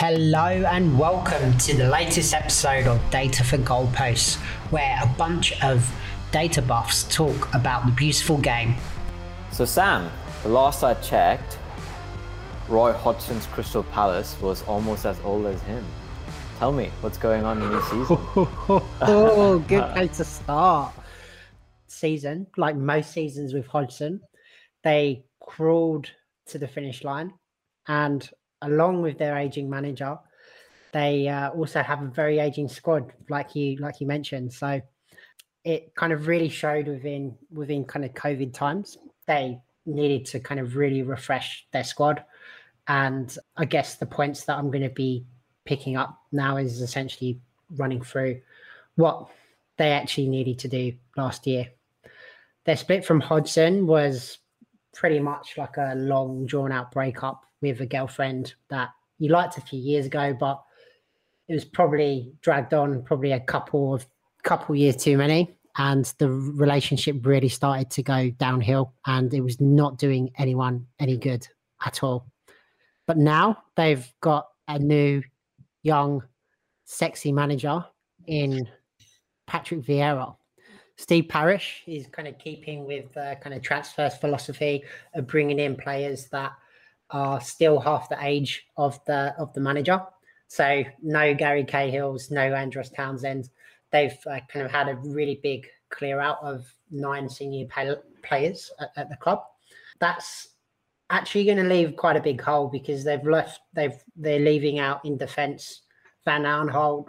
Hello and welcome to the latest episode of Data for Goalposts, where a bunch of data buffs talk about the beautiful game. So, Sam, the last I checked, Roy Hodgson's Crystal Palace was almost as old as him. Tell me, what's going on in this season? oh, good place to start. Season, like most seasons with Hodgson, they crawled to the finish line and along with their aging manager, they uh, also have a very aging squad, like you like you mentioned. So it kind of really showed within within kind of COVID times they needed to kind of really refresh their squad. And I guess the points that I'm going to be picking up now is essentially running through what they actually needed to do last year. Their split from Hodgson was pretty much like a long, drawn out breakup with a girlfriend that you liked a few years ago, but it was probably dragged on probably a couple of couple years too many. And the relationship really started to go downhill and it was not doing anyone any good at all. But now they've got a new young sexy manager in patrick vieira. Steve parish is kind of keeping with the kind of transfers philosophy of bringing in players that are still half the age of the of the manager. So no Gary Cahills, no Andros Townsend. They've uh, kind of had a really big clear out of nine senior pay- players at, at, the club. That's actually going to leave quite a big hole because they've left. They've they're leaving out in defence Van Aanholt,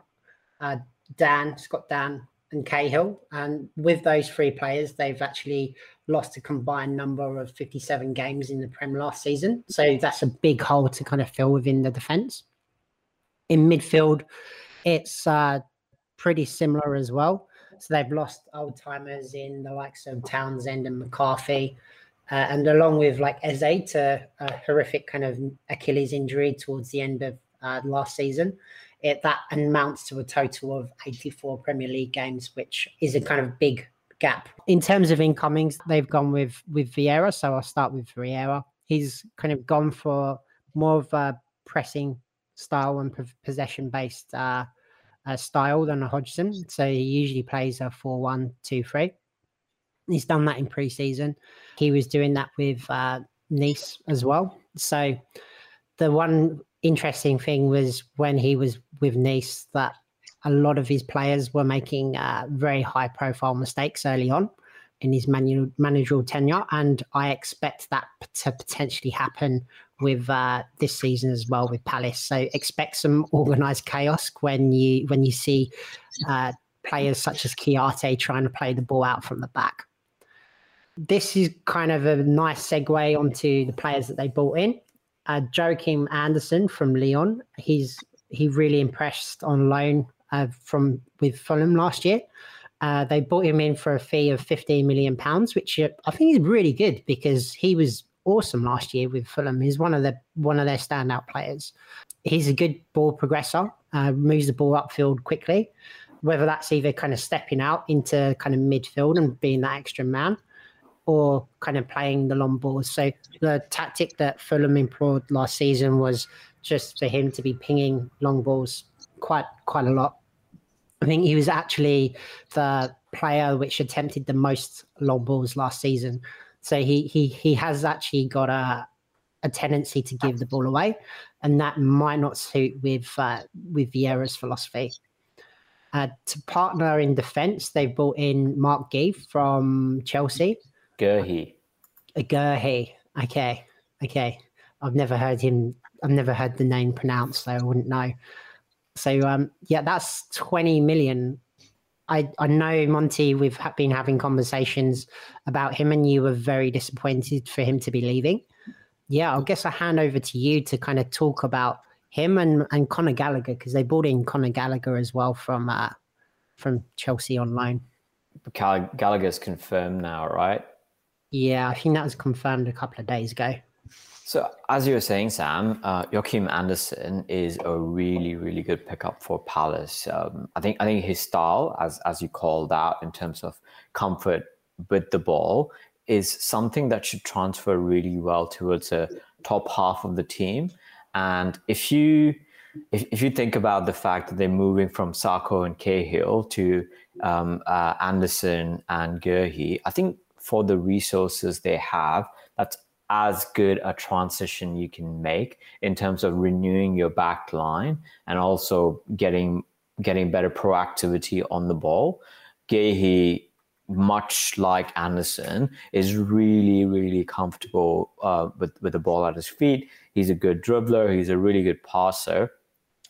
uh, Dann Scott Dann, and Cahill. And with those three players, they've actually lost a combined number of 57 games in the Prem last season. So that's a big hole to kind of fill within the defence. In midfield, it's uh, pretty similar as well. So they've lost old timers in the likes of Townsend and McCarthy. Uh, and along with like Eze to a horrific kind of Achilles injury towards the end of uh, last season, it that amounts to a total of 84 Premier League games, which is a kind of big gap. In terms of incomings, they've gone with with Vieira, so I'll start with Vieira. He's kind of gone for more of a pressing style and possession based uh, uh, style than a Hodgson. So he usually plays a 4 1 2 3. He's done that in pre season. He was doing that with uh, Nice as well. So the one interesting thing was when he was with Nice that a lot of his players were making uh, very high profile mistakes early on in his managerial tenure. And I expect that to potentially happen with uh, this season as well with Palace. So expect some organized chaos when you when you see uh, players such as Kouyaté trying to play the ball out from the back. This is kind of a nice segue onto the players that they brought in. Uh, Joachim Andersen from Lyon, he's he really impressed on loan uh, from with Fulham last year. Uh, they bought him in for a fee of 15 million pounds, which uh, I think is really good because he was awesome last year with Fulham. He's one of the one of their standout players. He's a good ball progressor, uh, moves the ball upfield quickly. Whether that's either kind of stepping out into kind of midfield and being that extra man, or kind of playing the long balls. So the tactic that Fulham employed last season was just for him to be pinging long balls quite quite a lot I think he was actually the player which attempted the most long balls last season. So he he he has actually got a a tendency to give the ball away, and that might not suit with uh, with Vieira's philosophy. Uh, to partner in defence, they've brought in Marc Guéhi from Chelsea. Guéhi. A Guéhi. Okay, okay. I've never heard him. I've never heard the name pronounced, so I wouldn't know. So um, yeah, that's 20 million. I, I know Monty, we've been having conversations about him, and you were very disappointed for him to be leaving. Yeah, I'll guess I hand over to you to kind of talk about him and, and Conor Gallagher because they brought in Conor Gallagher as well from uh, from Chelsea on loan. Gallagher's confirmed now, right? Yeah, I think that was confirmed a couple of days ago. So, as you were saying, Sam, uh, Joachim Andersen is a really, really good pickup for Palace. Um, I think I think his style, as as you called out, in terms of comfort with the ball, is something that should transfer really well towards a top half of the team. And if you if, if you think about the fact that they're moving from Sakho and Cahill to um, uh, Andersen and Guehi, I think for the resources they have, that's as good a transition you can make in terms of renewing your back line and also getting getting better proactivity on the ball. Guehi, much like Andersen, is really, really comfortable uh, with, with the ball at his feet. He's a good dribbler. He's a really good passer.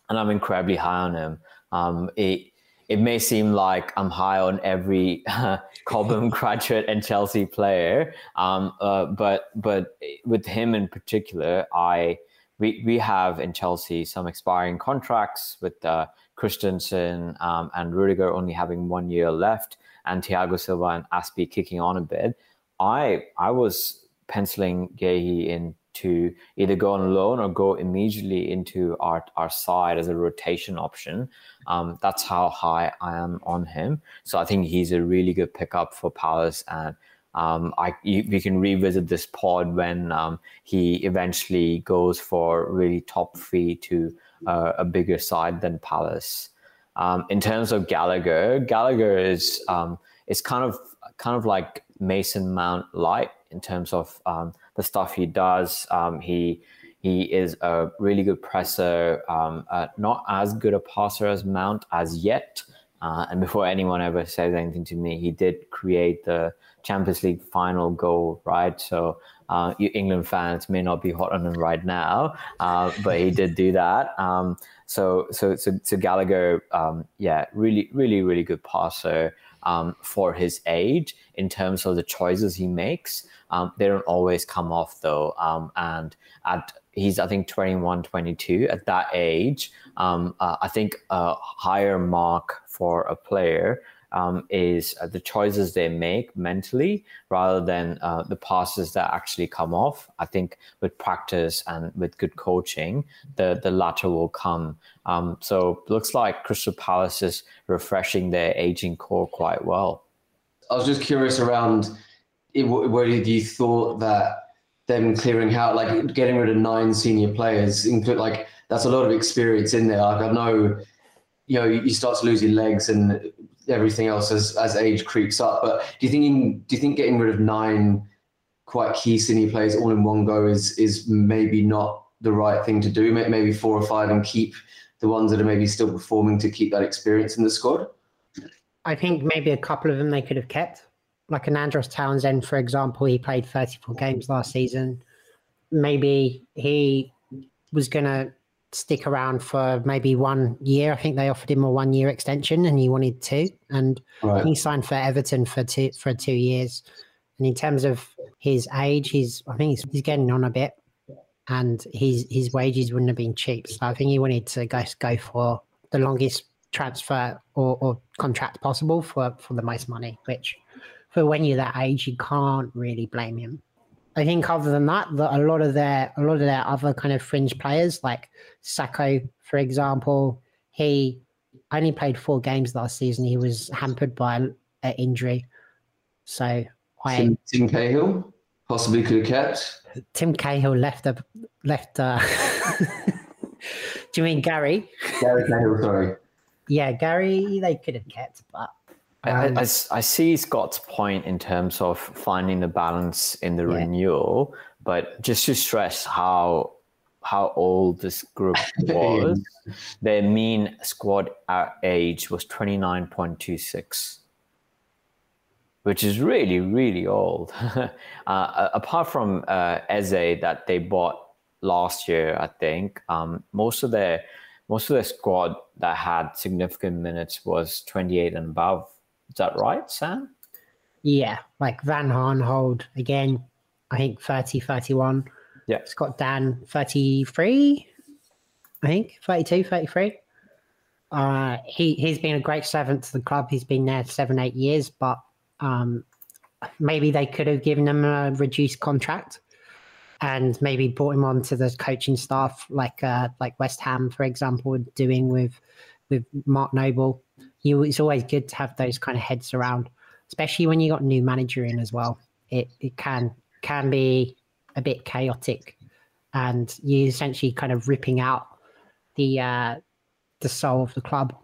And I'm incredibly high on him. Um, it, it may seem like I'm high on every Cobham graduate and Chelsea player, um, uh, but but with him in particular, I we we have in Chelsea some expiring contracts with uh, Christensen um, and Rudiger only having one year left, and Thiago Silva and Azpi kicking on a bit. I I was penciling Guéhi in to either go on loan or go immediately into our, our side as a rotation option. Um, that's how high I am on him. So I think he's a really good pickup for Palace. And um, I you, we can revisit this pod when um, he eventually goes for really top three to uh, a bigger side than Palace. Um, in terms of Gallagher, Gallagher is um, is kind of kind of like Mason Mount light in terms of um, the stuff he does. Um, he he is a really good presser, um, uh, not as good a passer as Mount as yet. Uh, and before anyone ever says anything to me, he did create the Champions League final goal, right? So uh, you England fans may not be hot on him right now, uh, but he did do that. Um, so, so, so, so Gallagher, um, yeah, really, really, really good passer um, for his age in terms of the choices he makes. Um, they don't always come off though. Um, and at he's I think 21, 22 at that age. Um, uh, I think a higher mark for a player um, is uh, the choices they make mentally rather than uh, the passes that actually come off. I think with practice and with good coaching, the the latter will come. Um, so looks like Crystal Palace is refreshing their aging core quite well. I was just curious around where you thought that them clearing out, like getting rid of nine senior players, include like that's a lot of experience in there. Like I know, you know, you start to lose your legs and everything else as as age creeps up. But do you think do you think getting rid of nine quite key senior players all in one go is is maybe not the right thing to do? Maybe four or five and keep the ones that are maybe still performing to keep that experience in the squad. I think maybe a couple of them they could have kept, like an Andros Townsend, for example. He played 34 games last season. Maybe he was going to stick around for maybe one year. I think they offered him a one year extension and he wanted two. And right. he signed for Everton for two for two years. And in terms of his age, he's I think he's, he's getting on a bit. And his his wages wouldn't have been cheap. So I think he wanted to go go for the longest transfer or, or contract possible for, for the most money, which for when you're that age, you can't really blame him. I think other than that, that a lot of their a lot of their other kind of fringe players, like Sakho, for example, he only played four games last season. He was hampered by an injury. So I Tim, Tim Cahill possibly could have kept. Tim Cahill left a left. Uh, do you mean Gary? Gary Cahill, sorry. Yeah, Gary, they could have kept, but I, I, I, see Scott's point in terms of finding the balance in the yeah. renewal, but just to stress how how old this group was, their mean squad age was twenty nine point two six, which is really really old. uh, apart from uh, Eze that they bought last year, I think um, most of their most of their squad that had significant minutes was twenty eight and above is that right, Sam? Yeah, like Van Aanholt again, I think 30, 31. Yeah. Scott Dann, 33, I think, 32, 33. Uh, he, he's been a great servant to the club. He's been there seven, eight years, but um, maybe they could have given him a reduced contract and maybe brought him on to the coaching staff, like uh, like West Ham, for example, doing with with Mark Noble you it's always good to have those kind of heads around, especially when you got a new manager in as well. It it can can be a bit chaotic, and you're essentially kind of ripping out the the uh, the soul of the club.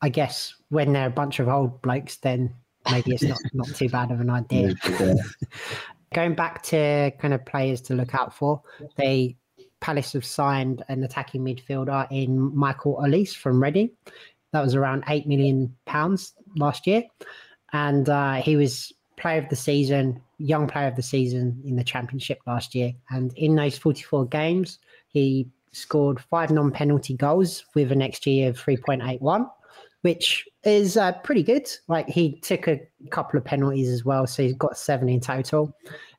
I guess when they're a bunch of old blokes, then maybe it's not, not too bad of an idea. Going back to kind of players to look out for, they Palace have signed an attacking midfielder in Michael Olise from Reading. That was around eight million pounds last year, and uh, he was player of the season, young player of the season in the championship last year. And in those 44 games, he scored five non-penalty goals with an XG of 3.81 which is uh, pretty good. Like he took a couple of penalties as well, so he's got seven in total.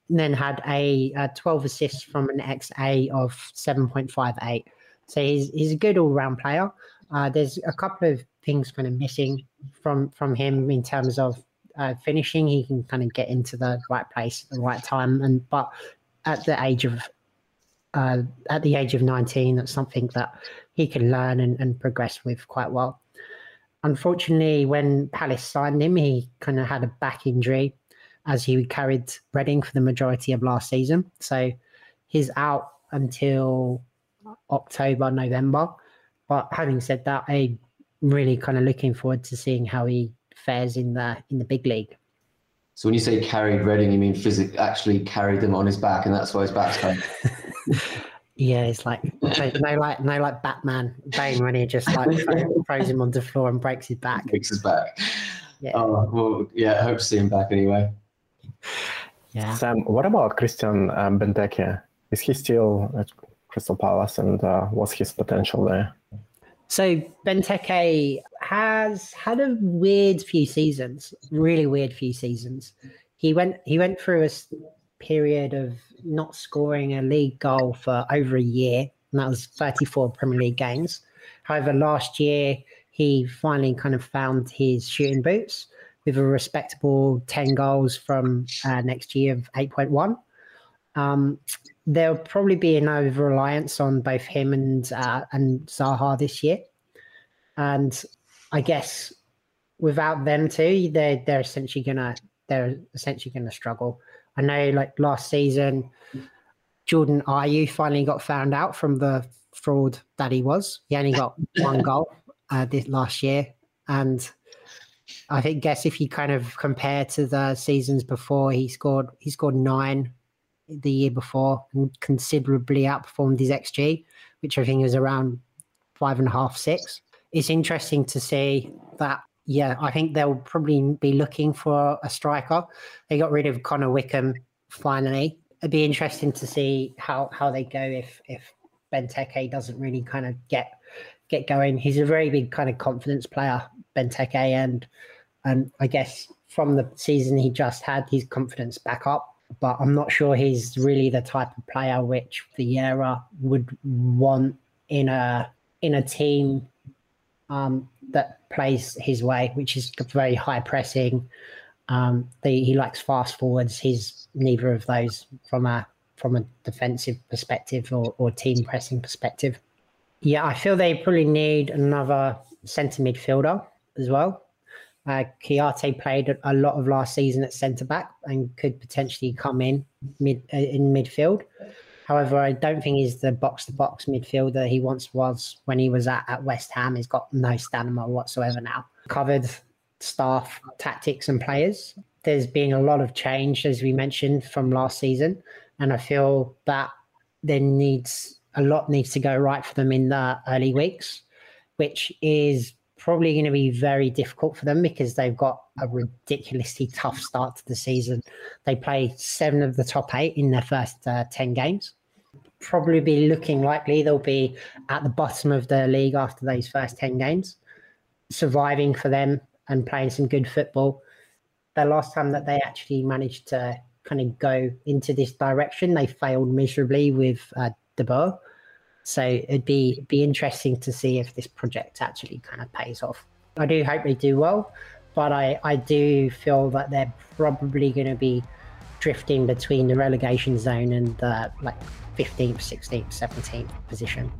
And then had a, a 12 assists from an XA of 7.58. So he's he's a good all round player. Uh, there's a couple of things kind of missing from from him in terms of uh, finishing. He can kind of get into the right place at the right time, and but at the age of uh, at the age of 19, that's something that he can learn and, and progress with quite well unfortunately, when Palace signed him, he kind of had a back injury as he carried Reading for the majority of last season. So he's out until October, November. But having said that, I'm really kind of looking forward to seeing how he fares in the in the big league. So when you say carried Reading, you mean physically actually carried them on his back, and that's why his back's hurt. Yeah, it's like no, like no, like Batman Bane when he just like throws him on the floor and breaks his back. Breaks his back. Yeah. Oh well, yeah. I hope to see him back anyway. Yeah. Sam, what about Christian um, Benteke? Is he still at Crystal Palace, and uh, what's his potential there? So Benteke has had a weird few seasons, really weird few seasons. He went he went through a period of not scoring a league goal for over a year, and that was 34 Premier League games. However, last year he finally kind of found his shooting boots with a respectable 10 goals from uh, next year of 8.1. Um, there'll probably be an over reliance on both him and uh, and Zaha this year, and I guess without them too, they're they're essentially gonna they're essentially gonna struggle. I know like last season, Jordan Ayew finally got found out from the fraud that he was. He only got one goal uh, this last year, and I think guess if you kind of compare to the seasons before, he scored he scored nine the year before and considerably outperformed his XG, which I think was around five and a half six. It's interesting to see that yeah, I think they'll probably be looking for a striker. They got rid of Connor Wickham finally. It'd be interesting to see how how they go if if Benteke doesn't really kind of get get going. He's a very big kind of confidence player, Benteke, and and I guess from the season he just had, his confidence back up. But I'm not sure he's really the type of player which Vieira would want in a in a team um, that plays his way, which is very high pressing. Um, the, he likes fast forwards. He's neither of those from a from a defensive perspective or, or team pressing perspective. Yeah, I feel they probably need another centre midfielder as well. Uh, Kouyaté played a lot of last season at centre back and could potentially come in mid uh, in midfield. However, I don't think he's the box to box midfielder he once was when he was at, at West Ham. He's got no stamina whatsoever now. Covered staff, tactics, and players. There's been a lot of change, as we mentioned, from last season. And I feel that there needs a lot needs to go right for them in the early weeks, which is probably going to be very difficult for them because they've got a ridiculously tough start to the season. They play seven of the top eight in their first uh, 10 games. Probably be looking likely they'll be at the bottom of the league after those first 10 games. Surviving for them and playing some good football. The last time that they actually managed to kind of go into this direction, they failed miserably with uh, De Boer. So it'd be be interesting to see if this project actually kind of pays off. I do hope they do well, but I, I do feel that they're probably going to be drifting between the relegation zone and the like 15th, 16th, 17th position.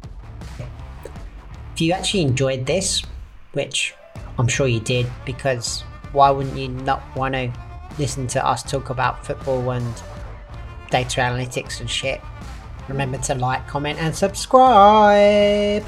If you actually enjoyed this, which I'm sure you did, because why wouldn't you not want to listen to us talk about football and data analytics and shit? Remember to like, comment, and subscribe.